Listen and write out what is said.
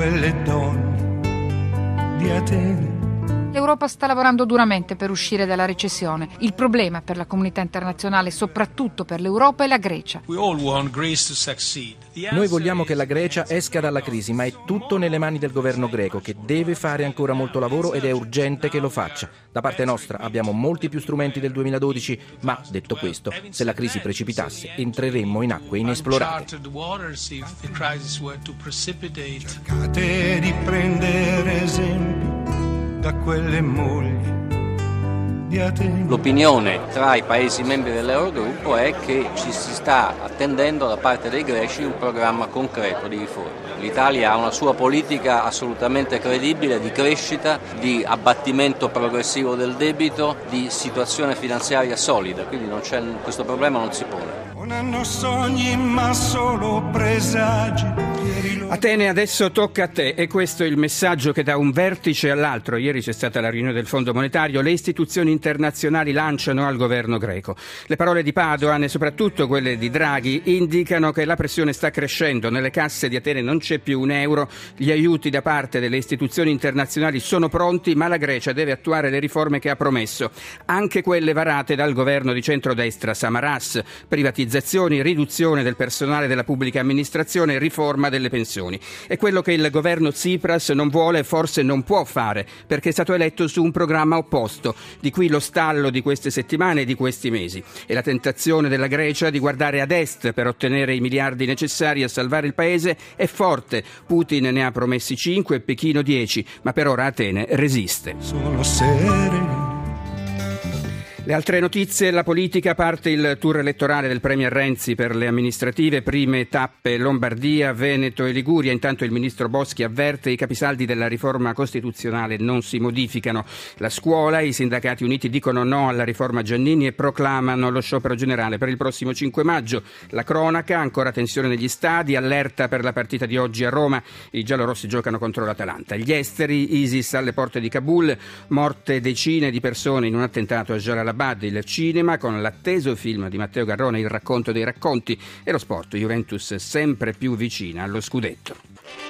quelle donne di Atene L'Europa sta lavorando duramente per uscire dalla recessione. Il problema per la comunità internazionale, soprattutto per l'Europa, è la Grecia. Noi vogliamo che la Grecia esca dalla crisi, ma è tutto nelle mani del governo greco, che deve fare ancora molto lavoro ed è urgente che lo faccia. Da parte nostra abbiamo molti più strumenti del 2012, ma detto questo, se la crisi precipitasse, entreremmo in acque inesplorate. Cercate di prendere esempio da quelle mogli di Atene. L'opinione tra i Paesi membri dell'Eurogruppo è che ci si sta attendendo da parte dei greci un programma concreto di riforma. L'Italia ha una sua politica assolutamente credibile di crescita, di abbattimento progressivo del debito, di situazione finanziaria solida, quindi questo problema non si pone. Non hanno sogni ma solo presagi. Atene adesso tocca a te e questo è il messaggio che da un vertice all'altro, ieri c'è stata la riunione del Fondo Monetario, le istituzioni internazionali lanciano al governo greco. Le parole di Padoan e soprattutto quelle di Draghi indicano che la pressione sta crescendo, nelle casse di Atene non c'è più un euro, gli aiuti da parte delle istituzioni internazionali sono pronti, ma la Grecia deve attuare le riforme che ha promesso, anche quelle varate dal governo di centrodestra Samaras, privatizzazioni, riduzione del personale della pubblica amministrazione, riforma delle pensioni. È quello che il governo Tsipras non vuole e forse non può fare, perché è stato eletto su un programma opposto, di qui lo stallo di queste settimane e di questi mesi. E la tentazione della Grecia di guardare ad est per ottenere i miliardi necessari a salvare il paese è forte. Putin ne ha promessi 5 Pechino 10, ma per ora Atene resiste. Sono sereni le altre notizie, la politica parte il tour elettorale del Premier Renzi per le amministrative, prime tappe Lombardia, Veneto e Liguria. Intanto il ministro Boschi avverte i capisaldi della riforma costituzionale non si modificano. La scuola, i sindacati uniti dicono no alla riforma Giannini e proclamano lo sciopero generale per il prossimo 5 maggio. La cronaca, ancora tensione negli stadi, allerta per la partita di oggi a Roma. I giallorossi giocano contro l'Atalanta. Gli esteri, ISIS alle porte di Kabul, morte decine di persone in un attentato a Jalalabad Jalalabad, il cinema con l'atteso film di Matteo Garrone, Il racconto dei racconti e lo sport, Juventus sempre più vicina allo scudetto.